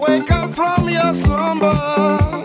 Wake up from your slumber.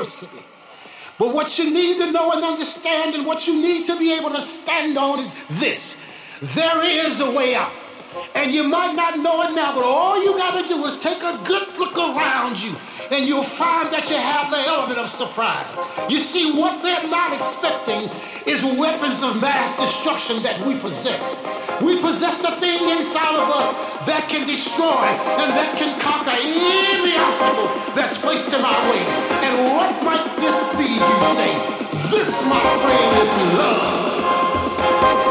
Adversity. But what you need to know and understand, and what you need to be able to stand on is this there is a way out. And you might not know it now, but all you got to do is take a good look around you, and you'll find that you have the element of surprise. You see, what they're not expecting is weapons of mass destruction that we possess. We possess the thing inside of us that can destroy and that can conquer any obstacle that's placed in our way. And what might this be, you say? This, my friend, is love.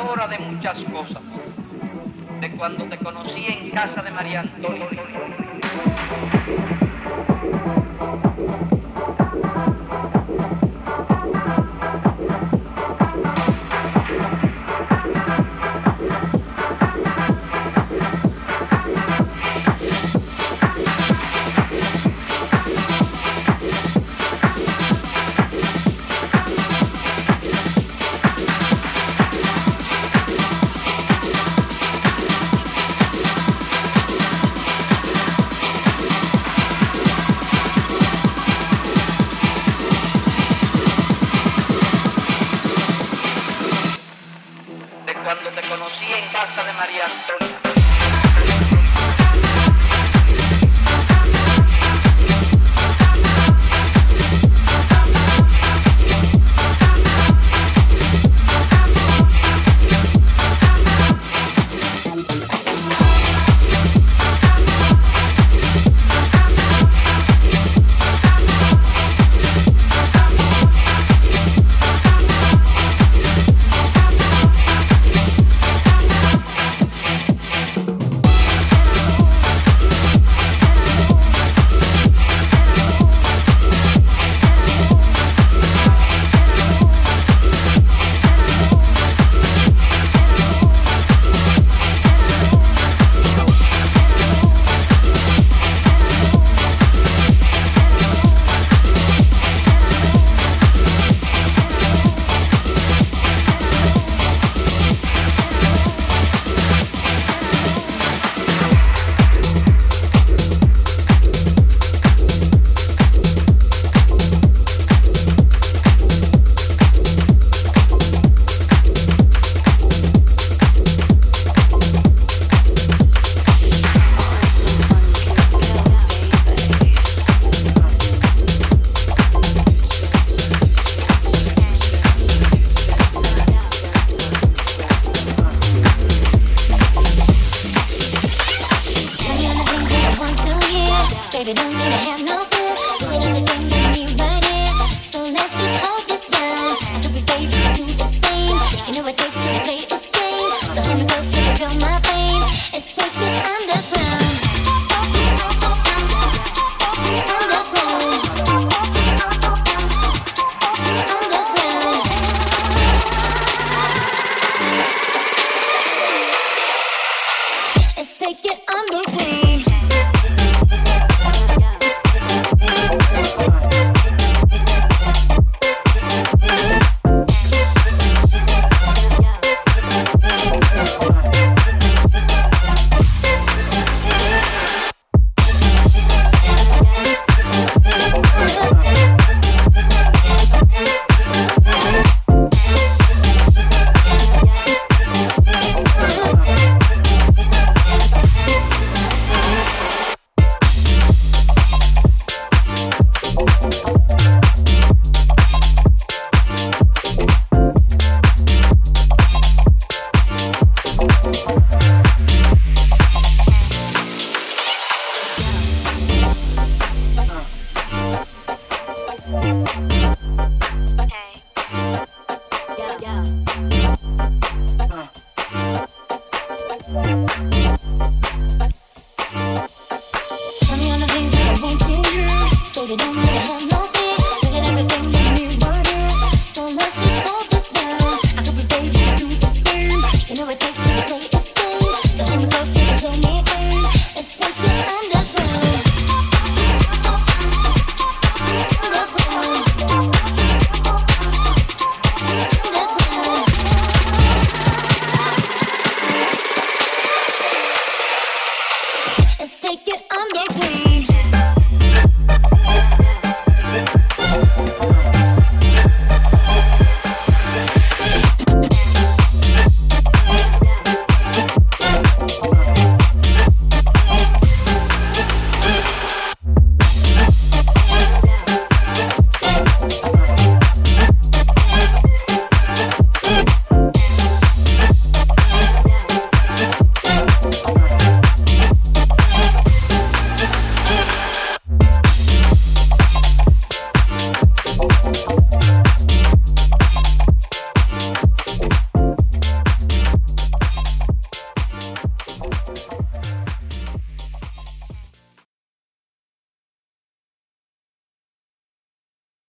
Hora de muchas cosas, de cuando te conocí en casa de María Antonia.